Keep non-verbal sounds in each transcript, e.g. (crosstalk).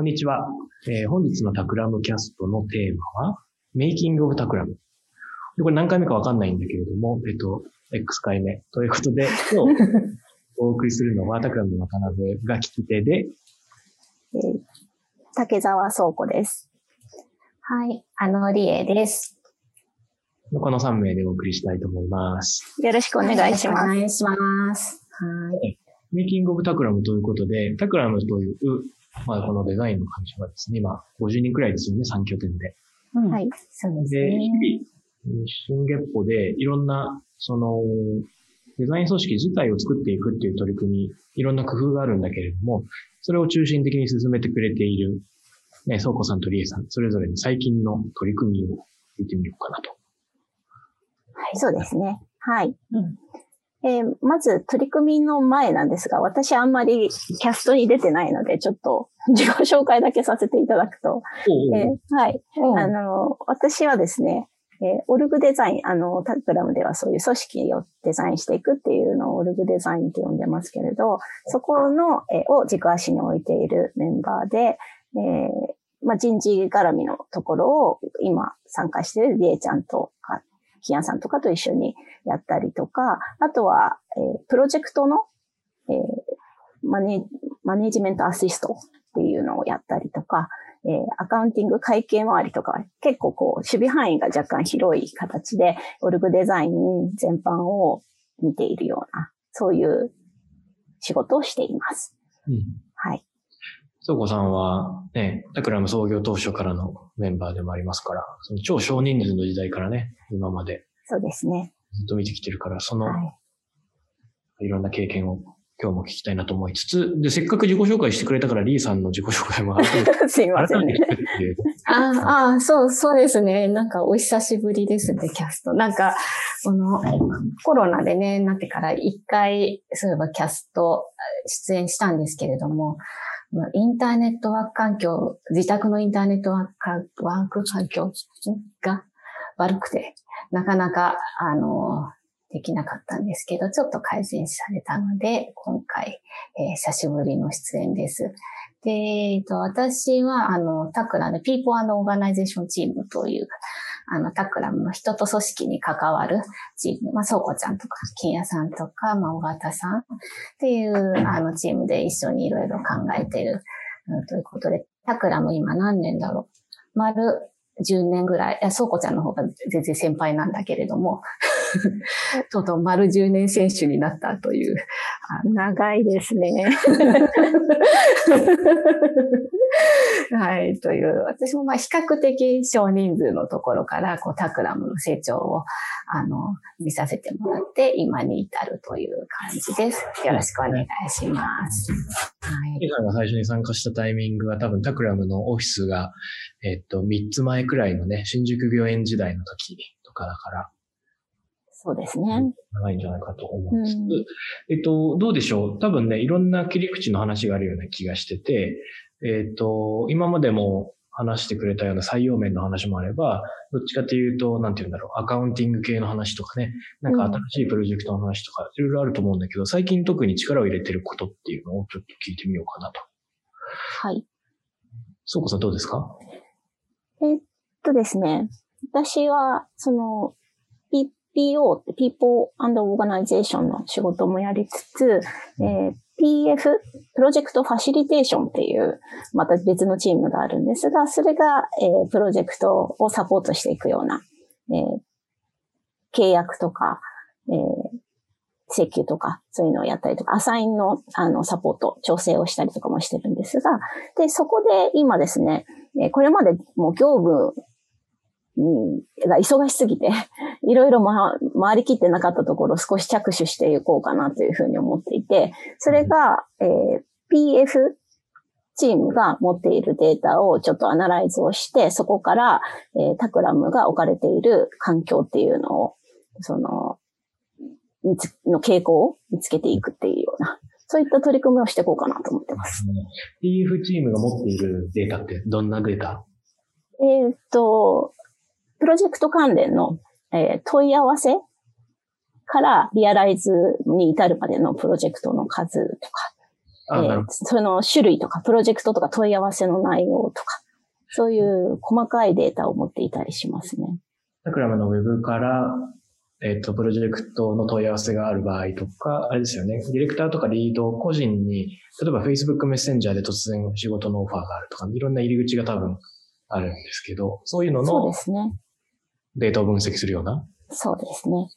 こんにちは。えー本日のタクラムキャストのテーマは、メイキングオブタクラム。でこれ何回目かわかんないんだけれども、えっと、X 回目ということで、今日 (laughs) お送りするのはタクラムの渡辺が聞き手で、えー竹澤倉庫です。はい、あのりえです。この3名でお送りしたいと思います。よろしくお願いしおます。願いします。はい。メイキングオブタクラムということで、タクラムという、まあ、このデザインの会社はですね、今50人くらいですよね、3拠点で。うんはい。そうですで、ね。日々、新月歩でいろんな、その、デザイン組織自体を作っていくっていう取り組み、いろんな工夫があるんだけれども、それを中心的に進めてくれている、ね、倉庫さんとりえさん、それぞれに最近の取り組みを聞いてみようかなと。はい、そうですね。はい。うんえーまず取り組みの前なんですが、私あんまりキャストに出てないので、ちょっと自己紹介だけさせていただくと、えーはい。あの、私はですね、えーオルグデザイン、あの、タクラムではそういう組織をデザインしていくっていうのをオルグデザインと呼んでますけれど、そこの、えーを軸足に置いているメンバーで、えーまあ、人事絡みのところを今参加しているりえちゃんとか、キアンさんとかと一緒にやったりとか、あとは、えープロジェクトの、えーマネ、マネジメントアシストっていうのをやったりとか、えーアカウンティング会計周りとか、結構こう、守備範囲が若干広い形で、オルグデザイン全般を見ているような、そういう仕事をしています。うん。はい。倉庫さんは、ね、タクラム創業当初からのメンバーでもありますから、その超少人数の時代からね、今までそうですね。ずっと見てきてるから、その、はい。いろんな経験を今日も聞きたいなと思いつつ、で、せっかく自己紹介してくれたから、リーさんの自己紹介も (laughs) すいませんねああ、そう、そうですね。なんかお久しぶりですね、キャスト。なんか、この、コロナでね、なってから一回、そういえばキャスト出演したんですけれども、まあインターネットワーク環境、自宅のインターネットワークワーク環境が悪くて、なかなか、あの、できなかったんですけど、ちょっと改善されたので、今回、えー久しぶりの出演です。で、えっと、私は、あの、タクラム、People and Organization Team という、あの、タクラムの人と組織に関わるチーム、まあ、そうこちゃんとか、金谷さんとか、まあ、尾形さんっていう、あの、チームで一緒にいろいろ考えてる、うんということで、タクラム今何年だろう？丸10年ぐらい、いや、そうこちゃんの方が全然先輩なんだけれども、ちょっと丸10年選手になったという、長いですね。はい、という、私もまあ比較的少人数のところから、こう、タクラムの成長を、あの、見させてもらって、今に至るという感じです。よろしくお願いします。はい。リーさんが最初に参加したタイミングは多分タクラムのオフィスが、えっと、3つ前くらいのね、新宿御苑時代の時とかだから、そうですね。長いんじゃないかと思うんです。うんえっと、どうでしょう？多分ね、いろんな切り口の話があるような気がしてて、えっと、今までも話してくれたような採用面の話もあれば、どっちかというと、なんて言うんだろう、アカウンティング系の話とかね、なんか新しいプロジェクトの話とか、いろいろあると思うんだけど、最近特に力を入れてることっていうのをちょっと聞いてみようかなと。はい。そうこさんどうですか？えっとですね、私は、その、PPO って People and Organization の仕事もやりつつ、えー PF、プロジェクトファシリテーションっていう、また別のチームがあるんですが、それが、えープロジェクトをサポートしていくような、えー契約とか、えー請求とか、そういうのをやったりとか、アサインの、あの、サポート、調整をしたりとかもしてるんですが、で、そこで今ですね、えこれまでもう業務が忙しすぎて、(laughs) いろいろ、回りきってなかったところを少し着手していこうかなというふうに思っていて、それが、えー PF チームが持っているデータをちょっとアナライズをして、そこから、えタクラムが置かれている環境っていうのを、その、の傾向を見つけていくっていうような、そういった取り組みをしていこうかなと思ってます。PF チームが持っているデータってどんなデータ？えーっと、プロジェクト関連の、えー問い合わせからリアライズに至るまでのプロジェクトの数とか、あ、なるほど。その種類とか、プロジェクトとか問い合わせの内容とか、そういう細かいデータを持っていたりしますね。タクラムのウェブから、えっ、と、プロジェクトの問い合わせがある場合とか、あれですよね。ディレクターとかリード個人に、例えば Facebook メッセンジャーで突然仕事のオファーがあるとか、いろんな入り口が多分あるんですけど、そういうのそうのですね。データを分析するような？そうですね。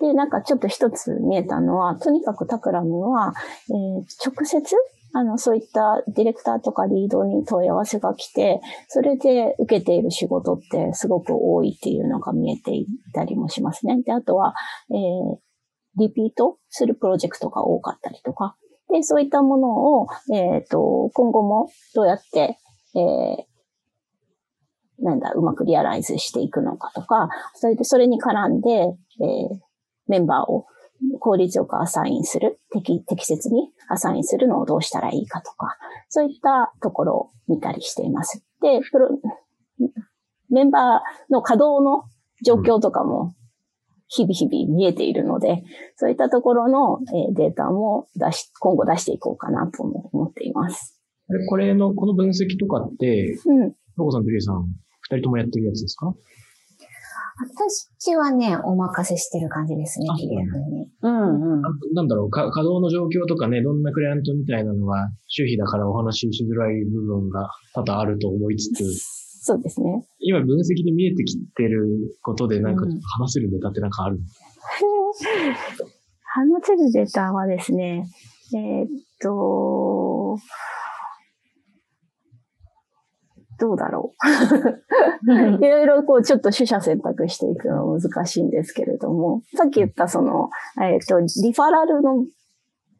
で、なんかちょっと一つ見えたのは、とにかくタクラムは、えー直接、あの、そういったディレクターとかリードに問い合わせが来て、それで受けている仕事ってすごく多いっていうのが見えていたりもしますね。で、あとは、えーリピートするプロジェクトが多かったりとか。で、そういったものを、えっ、と、今後もどうやって、えーなんだ、うまくリアライズしていくのかとか、それで、それに絡んで、えーメンバーを効率よくアサインする、適、適切にアサインするのをどうしたらいいかとか、そういったところを見たりしています。で、プロ、メンバーの稼働の状況とかも、日々日々見えているので、そういったところのえーデータも出し、今後出していこうかなとも思っています。これの、この分析とかって、うん。ロコさんとリエさん、二人ともやってるやつですか？私はね、お任せしてる感じですねあ、リエ君に。うんうんな。なんだろうか、稼働の状況とかね、どんなクライアントみたいなのは、周費だからお話ししづらい部分が多々あると思いつつ、そうですね。今分析で見えてきてることでなんかうん話せるネタってなんかある、(laughs) 話せるデータはですね、えーっと、どうだろう。(laughs) いろいろこうちょっと取捨選択していくのは難しいんですけれども、さっき言ったその、えーっと、リファラルの、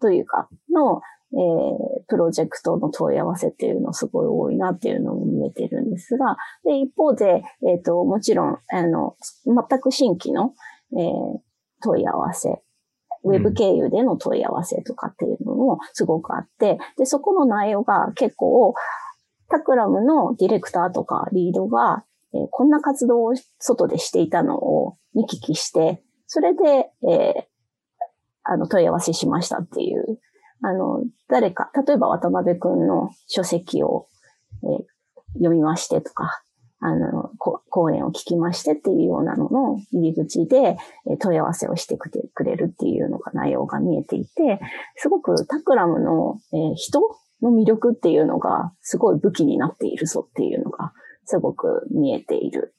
というか、の、えープロジェクトの問い合わせっていうのすごい多いなっていうのも見えてるんですが、で、一方で、えーっと、もちろん、あの、全く新規の、えー問い合わせ、ウェブ経由での問い合わせとかっていうのもすごくあって、で、そこの内容が結構、タクラムのディレクターとかリードが、えーこんな活動を外でしていたのを見聞きして、それで、えーあの、問い合わせしましたっていう、あの、誰か、例えば渡辺くんの書籍を、えー読みましてとか、あの、講演を聞きましてっていうようなのの入り口で、え問い合わせをしてくれくれるっていうのが内容が見えていて、すごくタクラムの、え人の魅力っていうのがすごい武器になっているぞっていうのがすごく見えている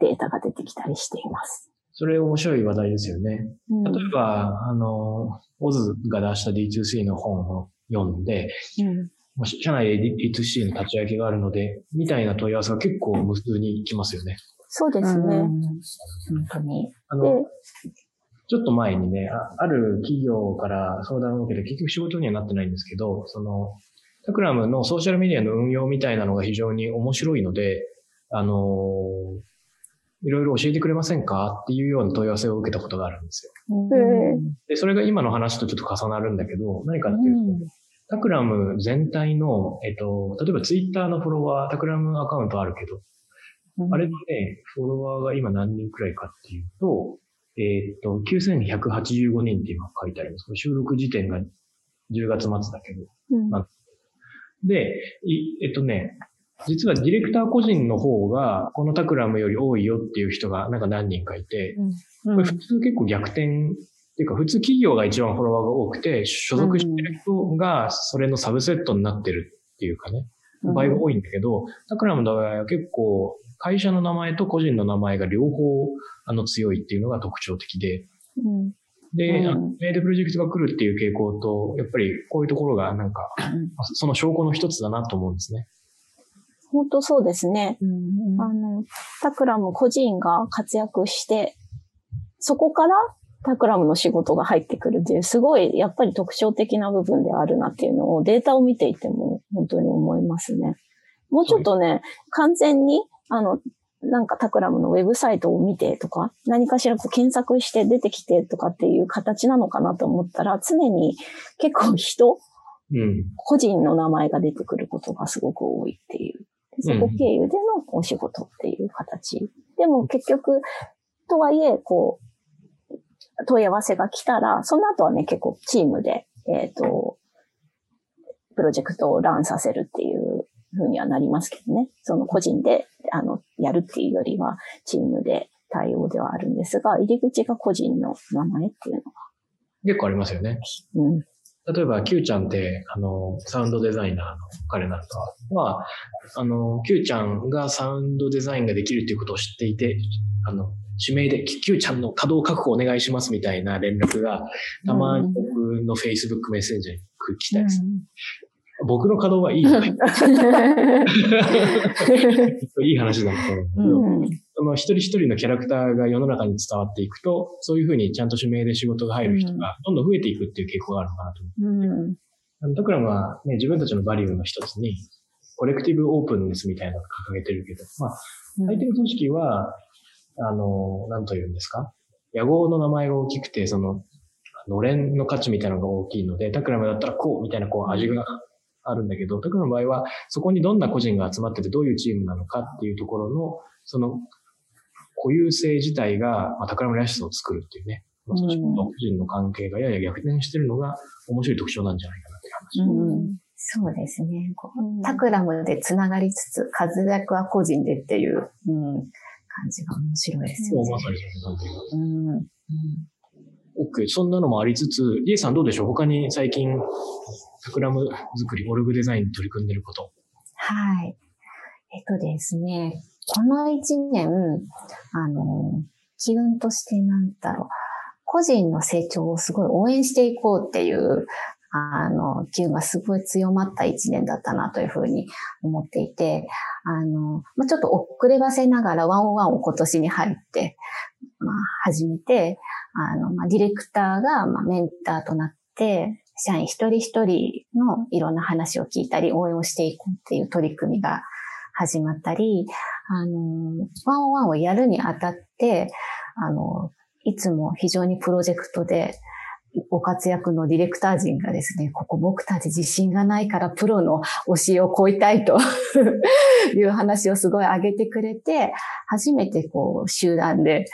データが出てきたりしています。それ面白い話題ですよね。うん例えば、あの、オズが出した D2C の本を読んで、うんまあ社内で D2C の立ち上げがあるので、みたいな問い合わせが結構無数に来ますよね。そうですね。うん本当に。あでの、ちょっと前にね、あある企業から相談を受けて、結局仕事にはなってないんですけど、その、タクラムのソーシャルメディアの運用みたいなのが非常に面白いので、あのいろいろ教えてくれませんか？っていうような問い合わせを受けたことがあるんですよ。で、それが今の話とちょっと重なるんだけど、何かっていうと、タクラム全体の、えっと、例えばツイッターのフォロワー、タクラムアカウントあるけど、あれのね、フォロワーが今何人くらいかっていうと、えっと、9185人って今書いてあります。収録時点が10月末だけど。うんなで、いえっとね、実はディレクター個人の方が、このタクラムより多いよっていう人がなんか何人かいて、これ普通結構逆転っていうか、普通企業が一番フォロワーが多くて、所属してる人がそれのサブセットになってるっていうかね、場合が多いんだけど、タクラムの場合は結構会社の名前と個人の名前が両方あの強いっていうのが特徴的で、うん。で、うん。メイドプロジェクトが来るっていう傾向と、やっぱりこういうところがなんか、その証拠の一つだなと思うんですね。本当そうですね。うん。あの、タクラム個人が活躍して、そこからタクラムの仕事が入ってくるっていう、すごいやっぱり特徴的な部分であるなっていうのをデータを見ていても本当に思いますね。もうちょっとね、完全に、あの、なんかタクラムのウェブサイトを見てとか、何かしらこう検索して出てきてとかっていう形なのかなと思ったら、常に結構人、うん。個人の名前が出てくることがすごく多いっていう。そこ経由でのお仕事っていう形。でも結局、とはいえ、こう、問い合わせが来たら、その後はね、結構チームで、えっ、と、プロジェクトをランさせるっていうふうにはなりますけどね。その個人で、あの、やるっていうよりは、チームで対応ではあるんですが、入り口が個人の名前っていうのが。結構ありますよね。うん。例えば、Q ちゃんって、あの、サウンドデザイナーの彼なんかは、あの、Q ちゃんがサウンドデザインができるっていうことを知っていて、あの、指名で、Q ちゃんの稼働確保お願いしますみたいな連絡が、たまに僕の Facebook メッセンジャーに来たです。うん僕の稼働はいいじゃないいい話だと思うんだけど、その一人一人のキャラクターが世の中に伝わっていくと、そういうふうにちゃんと指名で仕事が入る人がどんどん増えていくっていう傾向があるのかなと思って。うん、ドクラムは、ね、自分たちのバリューの一つに、コレクティブオープンネスみたいなのを掲げてるけど、まあ、相手の組織は、あの、なんと言うんですか？野号の名前が大きくて、その、のれんの価値みたいなのが大きいので、タクラムだったらこうみたいなこう味があるんだけど、タクの場合は、そこにどんな個人が集まっててどういうチームなのかっていうところの、その固有性自体が、まあ、タクラムらしさを作るっていうね、まあ、その個人の関係がやや逆転してるのが面白い特徴なんじゃないかなっていう話。うん、そうですね。タクラムで繋がりつつ、活躍は個人でっていう、うん、感じが面白いですよね。そう、まさにその関係が。うん。うん OK。そんなのもありつつ、リエさんどうでしょう？他に最近タクラム作り、オルグデザインに取り組んでること。はい。えっとですね、この一年、あの、機運としてなんだろう、個人の成長をすごい応援していこうっていう、あの、機運がすごい強まった一年だったなというふうに思っていて、あの、まあ、ちょっと遅ればせながらワンオンワンを今年に入って、まあ、始めて、あの、まあ、ディレクターが、まあ、メンターとなって、社員一人一人のいろんな話を聞いたり、応援をしていくっていう取り組みが始まったり、あの、ワンオンワンをやるにあたって、あの、いつも非常にプロジェクトでご活躍のディレクター陣がですね、ここ僕たち自信がないからプロの教えを超えたいと (laughs) いう話をすごい上げてくれて、初めてこう集団で、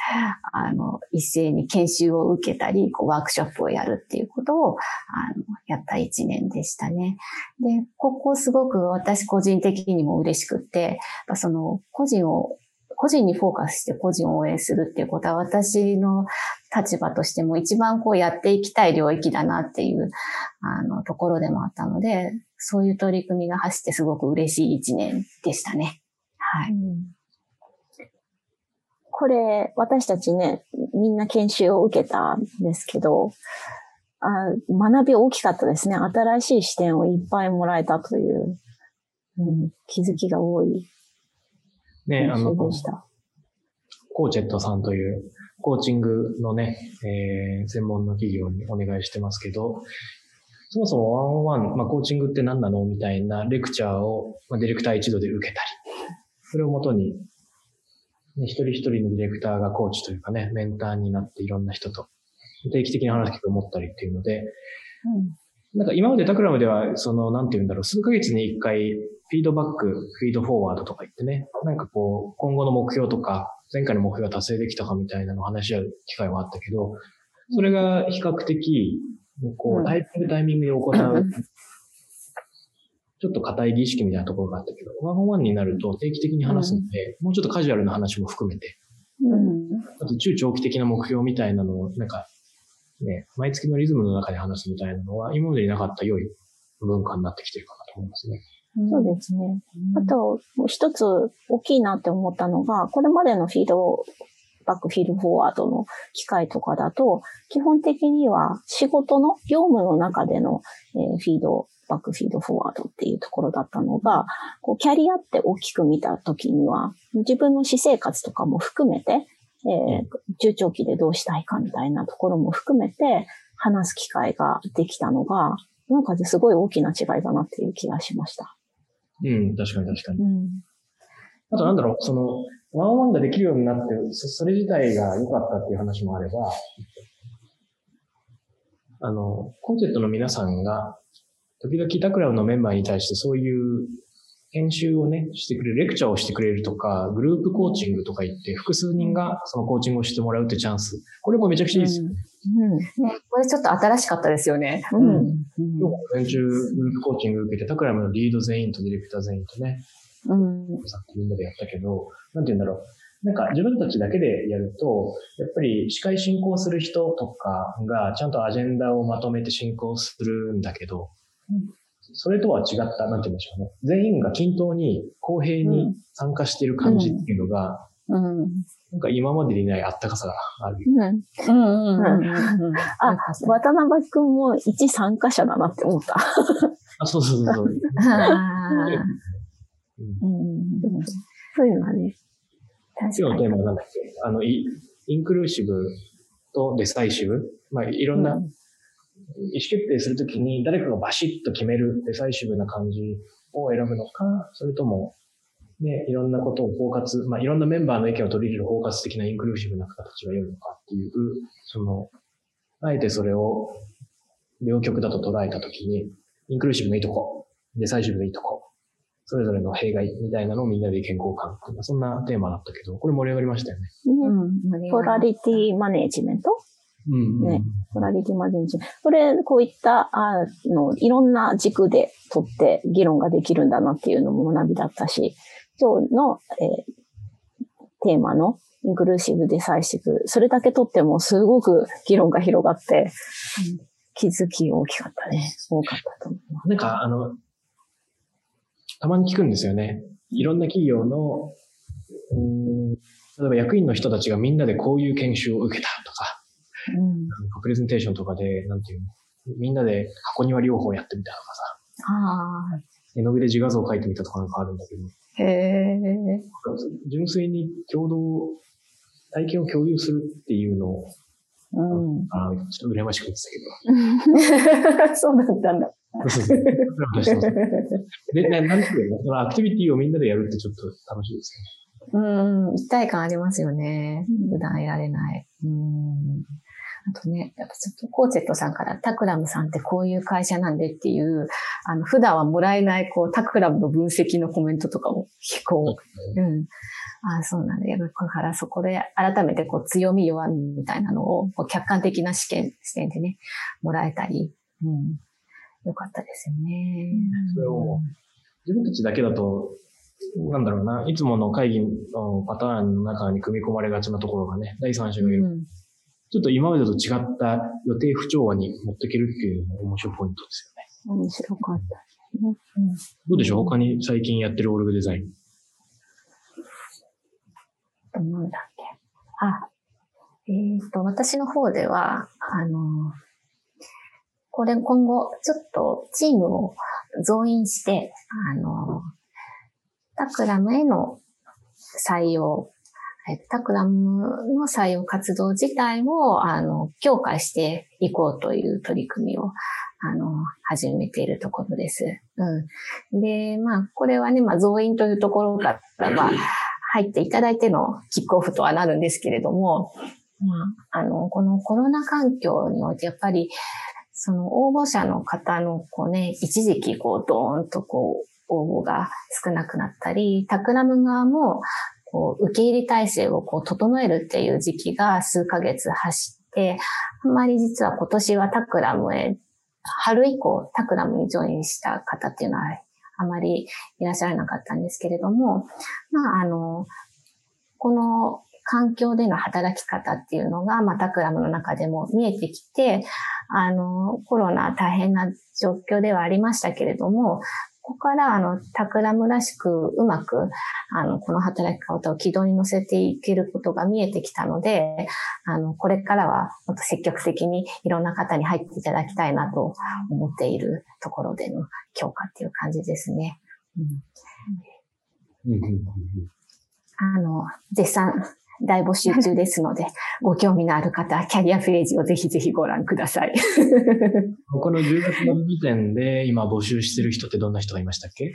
あの、一斉に研修を受けたり、こうワークショップをやるっていうことを、あの、やった一年でしたね。で、ここすごく私個人的にも嬉しくって、その個人を個人にフォーカスして個人を応援するっていうことは私の立場としても一番こうやっていきたい領域だなっていうあのところでもあったので、そういう取り組みが走ってすごく嬉しい一年でしたね。はい。これ、私たちね、みんな研修を受けたんですけど、あ学び大きかったですね。新しい視点をいっぱいもらえたという、うん、気づきが多い。ね、あの、コーチェットさんというコーチングのね、えー、専門の企業にお願いしてますけど、そもそもワンオンワン、まあ、コーチングって何なのみたいなレクチャーを、まあ、ディレクター一度で受けたり、それをもとに、ね、一人一人のディレクターがコーチというかね、メンターになっていろんな人と定期的に話す機会を持ったりっていうので、うん、なんか今までタクラムでは、その、なんて言うんだろう、数ヶ月に一回、フィードバック、フィードフォワードとか言ってね、なんかこう、今後の目標とか、前回の目標が達成できたかみたいなのを話し合う機会はあったけど、それが比較的、こう、タイミングタイミングで行う、(laughs) ちょっと硬い儀式みたいなところがあったけど、ワンオンワンになると定期的に話すので、もうちょっとカジュアルな話も含めて、あと中長期的な目標みたいなのを、なんか、ね、毎月のリズムの中で話すみたいなのは、今までになかった良い文化になってきてるかなと思いますね。そうですね。あと、もう一つ大きいなって思ったのが、これまでのフィードバック、フィードフォワードの機会とかだと、基本的には仕事の業務の中での、えー、フィードバック、フィードフォワードっていうところだったのが、こうキャリアって大きく見たときには、自分の私生活とかも含めて、えー、中長期でどうしたいかみたいなところも含めて話す機会ができたのが、なんかすごい大きな違いだなっていう気がしました。うん、確かに確かに。うん、あとなんだろう、その、ワンワンができるようになって、そそれ自体が良かったっていう話もあれば、あの、コンセプトの皆さんが、時々タクラウのメンバーに対してそういう研修をね、してくれる、レクチャーをしてくれるとか、グループコーチングとか言って、複数人がそのコーチングをしてもらうってチャンス。これもめちゃくちゃいいですよね。うんうん。ね、これちょっと新しかったですよね。うん今日も午前中、グループコーチング受けて、タクラムのリード全員とディレクター全員とね、うん。さっきみんなでやったけど、なんて言うんだろう。なんか自分たちだけでやると、やっぱり司会進行する人とかがちゃんとアジェンダをまとめて進行するんだけど、うんそれとは違った、なんて言うんでしょうね。全員が均等に公平に参加している感じっていうのが、うん。なんか今までにないあったかさがある。うん。うん。うん。うん。あ、渡辺くんも一参加者だなって思った。あ、そうそうそうそう。あう。ん。ーうん。そういうのはね。今日のテーマはなん。だっけあの、イインクルーシブとデサイシブ。まあ、いろん。な、うん。意思決定するときに誰かがバシッと決めるデサイシブな感じを選ぶのか、それとも、ね、いろんなことを包括、まあ、いろんなメンバーの意見を取り入れる包括的なインクルーシブな形が良いのかっていう、その、あえてそれを両極だと捉えたときに、インクルーシブのいいとこ、デサイシブのいいとこ、それぞれの弊害みたいなのをみんなで意見交換っていうそんなテーマだったけど、これ盛り上がりましたよね。ねポラリティマネジメント？うん、ね。ポラリティマネジメント。これ、こういった、あの、いろんな軸で取って議論ができるんだなっていうのも学びだったし、今日の、えーテーマのインクルーシブデサイシブ、それだけ取ってもすごく議論が広がって、気づき大きかったね。多かったと思います。なんか、あの、たまに聞くんですよね。いろんな企業の、うーん例えば役員の人たちがみんなでこういう研修を受けたとか、うん。プレゼンテーションとかで、なんていうの、みんなで箱庭療法やってみたとかさ、あ絵の具で自画像を描いてみたとかなんかあるんだけど、あ。へえ。純粋に共同、体験を共有するっていうのを、うん。あーちょっと羨ましく言ってたけ (laughs) そうだったんだ。ど。そうそうそうで、なアクティビティをみんなでやるってちょっと楽しいですうん、一体感ありますよね。普段得られない。うん。あとね、やっぱちょっとコーチェットさんからタクラムさんってこういう会社なんでっていう、あの、普段はもらえない、こう、タクラムの分析のコメントとかも、こう、ね。うん。ああ、そうなんだ。やっぱだからそこで改めてこう強み弱みみたいなのをこう客観的な視点、視点でね、もらえたり、うん。よかったですよね。それを自分たちだけだと、なんだろうな、いつもの会議のパターンの中に組み込まれがちなところがね、第三者がいる。うんちょっと今までと違った予定不調和に持っていけるっていうのも面白いポイントですよね。面白かった。どうでしょう？他に最近やってるオルグデザイン。なんだっけ？あ、えっ、と、私の方では、あの、これ今後、ちょっとチームを増員して、あの、タクラムへの採用、えタクラムの採用活動自体を、あの、強化していこうという取り組みを、あの、始めているところです。うん。で、まあ、これはね、まあ、増員というところから、まあ、入っていただいてのキックオフとはなるんですけれども、まあ、あの、このコロナ環境において、やっぱり、その応募者の方の、こうね、一時期、こう、ドーンとこう、応募が少なくなったり、タクラム側も、こう、受け入れ体制をこう、整えるっていう時期が数ヶ月走って、あんまり実は今年はタクラムへ、春以降、タクラムにジョインした方っていうのは、あまりいらっしゃらなかったんですけれども、まあ、あの、この環境での働き方っていうのが、まあ、タクラムの中でも見えてきて、あの、コロナ大変な状況ではありましたけれども、ここから、あの、タクラムらしくうまく、あの、この働き方を軌道に乗せていけることが見えてきたので、あの、これからは、もっと積極的にいろんな方に入っていただきたいなと思っているところでの強化っていう感じですね。うんあの、絶賛大募集中ですので、(laughs) ご興味のある方、キャリアページをぜひぜひご覧ください。(laughs) この10月の時点で今募集してる人ってどんな人がいましたっけ？えー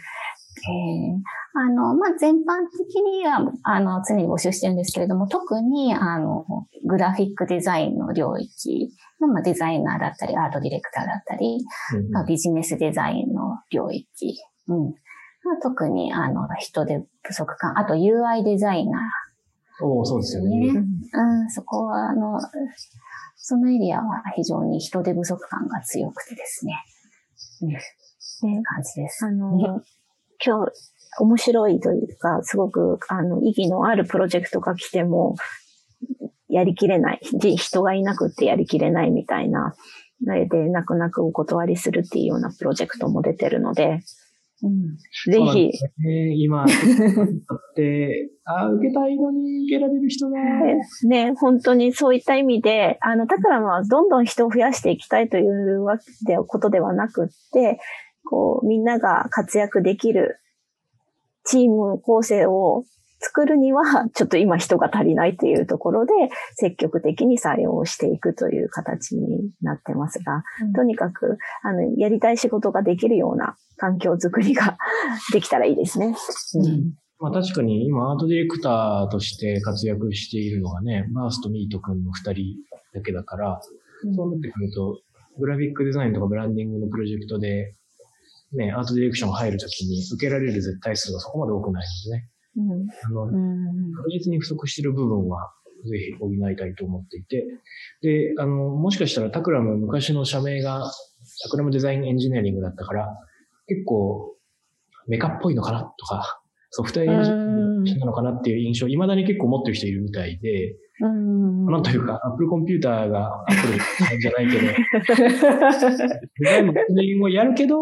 あの、まあ、全般的には、あの、常に募集してるんですけれども、特に、あの、グラフィックデザインの領域の、まあ、デザイナーだったり、アートディレクターだったり、うんまあ、ビジネスデザインの領域、うん。まあ特に、あの、人手不足感、あと UI デザイナー、おおそうですよね。ね。うん、そこは、あの、そのエリアは非常に人手不足感が強くてですね。うん。ね、感じです。あの、今日、面白いというか、すごく、あの、意義のあるプロジェクトが来ても、やりきれない。人がいなくってやりきれないみたいな、で、泣く泣くお断りするっていうようなプロジェクトも出てるので、うん、ぜひ。ね、今、(laughs) って、あ受けたいのに受けられる人が。ね、本当にそういった意味で、あの、タクラムはどんどん人を増やしていきたいというわけでことではなくって、こう、みんなが活躍できるチーム構成を作るには、(laughs) ちょっと今人が足りないというところで、積極的に採用していくという形になってますが、うん、とにかく、あの、やりたい仕事ができるような環境づくりが (laughs) できたらいいですね。うん、まあ確かに今アートディレクターとして活躍しているのがね、バースとミート君の二人だけだから、うん、そうなってくると、グラフィックデザインとかブランディングのプロジェクトで、ね、アートディレクション入るときに受けられる絶対数がそこまで多くないのでね。うん、あの、確実に不足している部分は、ぜひ補いたいと思っていて、で、あの、もしかしたらタクラム昔の社名がタクラムデザインエンジニアリングだったから、結構メカっぽいのかなとか、ソフトウェアエンジニアなのかなっていう印象、未だに結構持ってる人いるみたいで、なんというか、アップルコンピューターがアップルじゃないけど、デザインもをやるけど、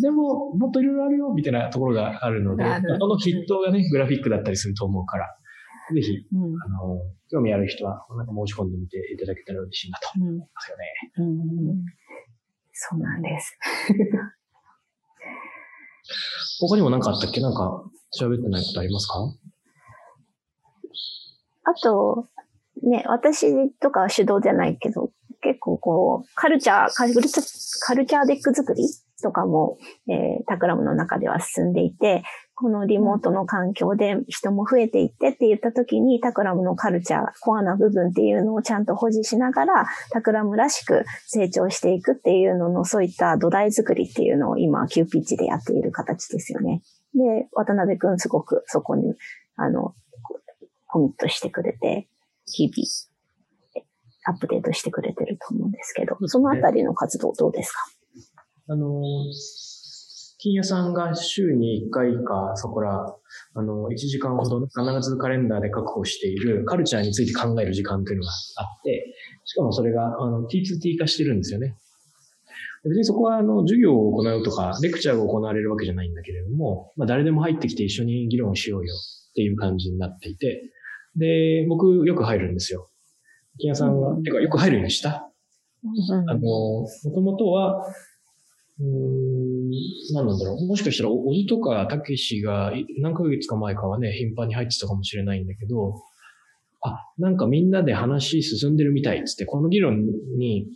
でも、もっといろいろあるよ、みたいなところがあるので、その筆頭がね、グラフィックだったりすると思うから、ぜひ、うん、あの、興味ある人は、なんか申し込んでみていただけたら嬉しいなと思いますよね。うん。うん、そうなんです。他にも何かあったっけ？なんか、喋ってないことありますか？あと、ね、私とかは手動じゃないけど、結構こう、カルチャー、カルチャー、カルチャーデック作りとかも、えー、タクラムの中では進んでいて、このリモートの環境で人も増えていってって言った時に、タクラムのカルチャー、コアな部分っていうのをちゃんと保持しながら、タクラムらしく成長していくっていうのの、そういった土台作りっていうのを今、急ピッチでやっている形ですよね。で、渡辺くんすごくそこに、あの、コミットしてくれて、日々、アップデートしてくれてると思うんですけど、そのあたりの活動どうですか？あの、金屋さんが週に1回か、そこら、あの、1時間ほど必ずカレンダーで確保しているカルチャーについて考える時間というのがあって、しかもそれがあの T2T 化してるんですよね。別にそこはあの授業を行うとか、レクチャーが行われるわけじゃないんだけれども、まあ、誰でも入ってきて一緒に議論しようよっていう感じになっていて、で、僕よく入るんですよ。金屋さんは、うん、てかよく入るようにした。うん、あの、もともとは、うん、何なんだろう。もしかしたら、おじとかたけしが何ヶ月か前かはね、頻繁に入ってたかもしれないんだけど、あ、なんかみんなで話進んでるみたいっつって、この議論に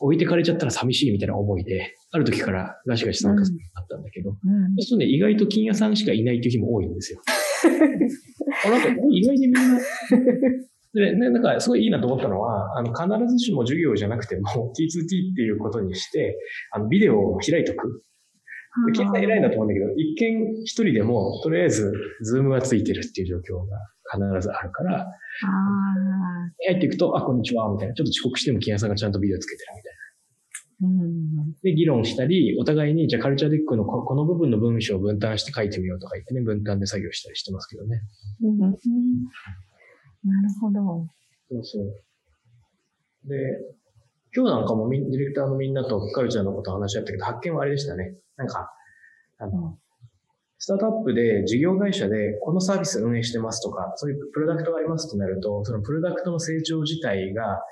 置いてかれちゃったら寂しいみたいな思いで、ある時からガシガシ参加するようになったんだけど、うん、そうするとね、意外と金屋さんしかいないっていう日も多いんですよ。(laughs) あなんか意外にみんなで、ね、なんかすごいいいなと思ったのは、あの、必ずしも授業じゃなくても T2T っていうことにして、あの、ビデオを開いとく。で、決済偉いなと思うんだけど、一見一人でも、とりあえず、ズームがついてるっていう状況が必ずあるから、入っていくと、あ、こんにちは、みたいな。ちょっと遅刻しても金屋さんがちゃんとビデオつけてるみたいな。で、議論したり、お互いに、じゃあカルチャーデックのこの部分の文章を分担して書いてみようとか言ってね、分担で作業したりしてますけどね。うん、なるほど。そうそう。で、今日なんかもディレクターのみんなとカルチャーのこと話し合ったけど、発見はあれでしたね。なんか、あの、スタートアップで事業会社でこのサービス運営してますとか、そういうプロダクトがありますとなると、そのプロダクトの成長自体が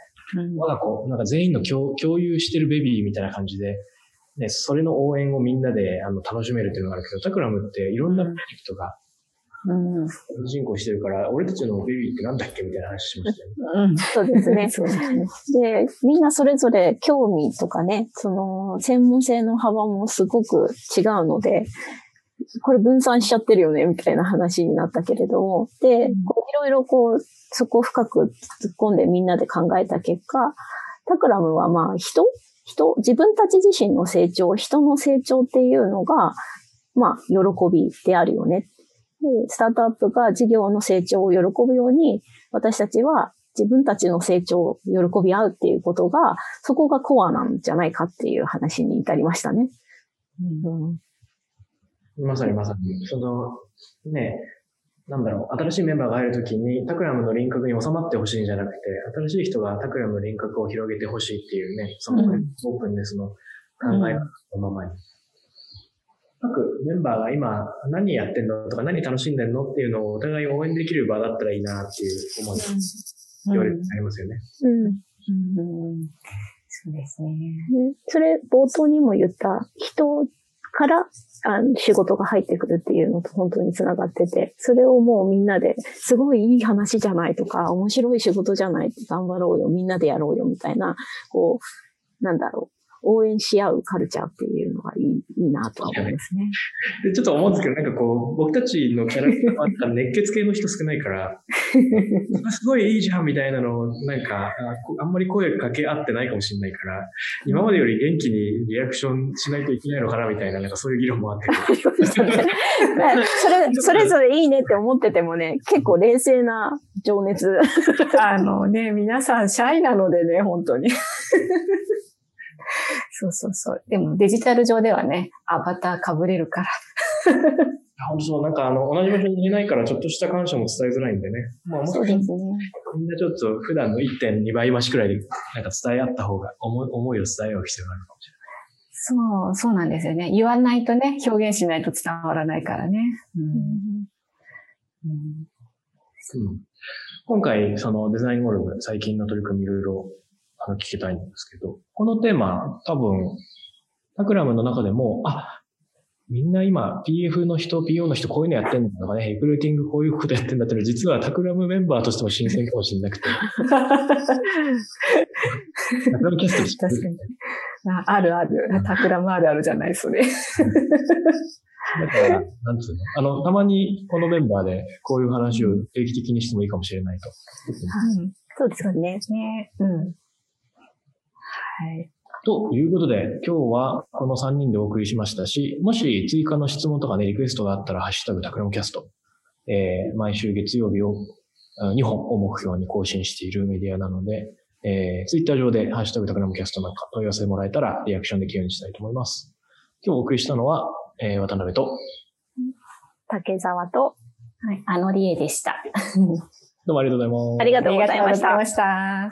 我が子、なんか全員の共共有してるベビーみたいな感じで、ね、それの応援をみんなであの楽しめるっていうのがあるけど、タクラムっていろんなプロジェクトが、うん、人口してるから、俺たちのベビーってなんだっけみたいな話しましたよね。うん、そうですね。(laughs) そうですね。で、みんなそれぞれ興味とかね、その、専門性の幅もすごく違うので、これ分散しちゃってるよね、みたいな話になったけれども、で、いろいろこう、そこを深く突っ込んでみんなで考えた結果、タクラムはまあ人？人、自分たち自身の成長、人の成長っていうのが、まあ、喜びであるよね。で、スタートアップが事業の成長を喜ぶように、私たちは自分たちの成長を喜び合うっていうことが、そこがコアなんじゃないかっていう話に至りましたね。うんまさにまさに、その、ね、なんだろう、新しいメンバーが入るときに、タクラムの輪郭に収まってほしいんじゃなくて、新しい人がタクラムの輪郭を広げてほしいっていうね、そのうん。オープンネスの考え方のままに。各メンバーが今何やってんのとか何楽しんでんのっていうのをお互い応援できる場だったらいいなっていう思いが言われてありますよね。うん。うん。そうですね。ね。それ、冒頭にも言った人からあの仕事が入ってくるっていうのと本当につながってて、それをもうみんなで、すごいいい話じゃないとか、面白い仕事じゃない、頑張ろうよ、みんなでやろうよ、みたいな、こう、なんだろう、応援し合うカルチャーっていうのがいい、いいなとは思いますね。(laughs) で、ちょっと思うんですけど、なんかこう、僕たちのキャラクターはなんか熱血系の人少ないから、すごいいいじゃんみたいなのを、なんか、あんまり声かけ合ってないかもしれないから、今までより元気にリアクションしないといけないのかなみたいな、なんかそういう議論もあって。それ、(laughs) それぞれいいねって思っててもね、結構冷静な情熱。あのね、皆さんシャイなのでね、本当に。(laughs) そうそうそう。でもデジタル上ではね、アバター被れるから。(laughs) 本当そう、なんかあの、同じ場所にいないからちょっとした感謝も伝えづらいんでね。まあ、そうですね。みんなちょっと普段の1.2倍増しくらいで、なんか伝え合った方が、思い思いを伝え合う必要があるかもしれない。そう、そうなんですよね。言わないとね、表現しないと伝わらないからね。うんうんうん今回、そのデザインモルグ、最近の取り組みいろいろあの聞きたいんですけど、このテーマ、多分、タクラムの中でも、あ、みんな今 PF の人、PO の人こういうのやってんだとかね、リクルーティングこういうことやってんだってのは実はタクラムメンバーとしても新鮮かもしれなくて、タクラムキャストる確かに。ああるある。タクラムあるあるじゃない、それ。だから、なんつうの？あの、たまにこのメンバーでこういう話を定期的にしてもいいかもしれないと。そうですよね。ね。うん。はい。ということで、今日はこの3人でお送りしましたし、もし追加の質問とかね、リクエストがあったら、ハッシュタグタクラムキャスト。えー毎週月曜日をあ2本を目標に更新しているメディアなので、えー、ツイッター上でハッシュタグタクラムキャストなんか問い合わせもらえたらリアクションできるようにしたいと思います。今日お送りしたのは、えー渡辺と、竹沢と、はい。あのりえでした。(laughs) どうもありがとうございます。ありがとうございました。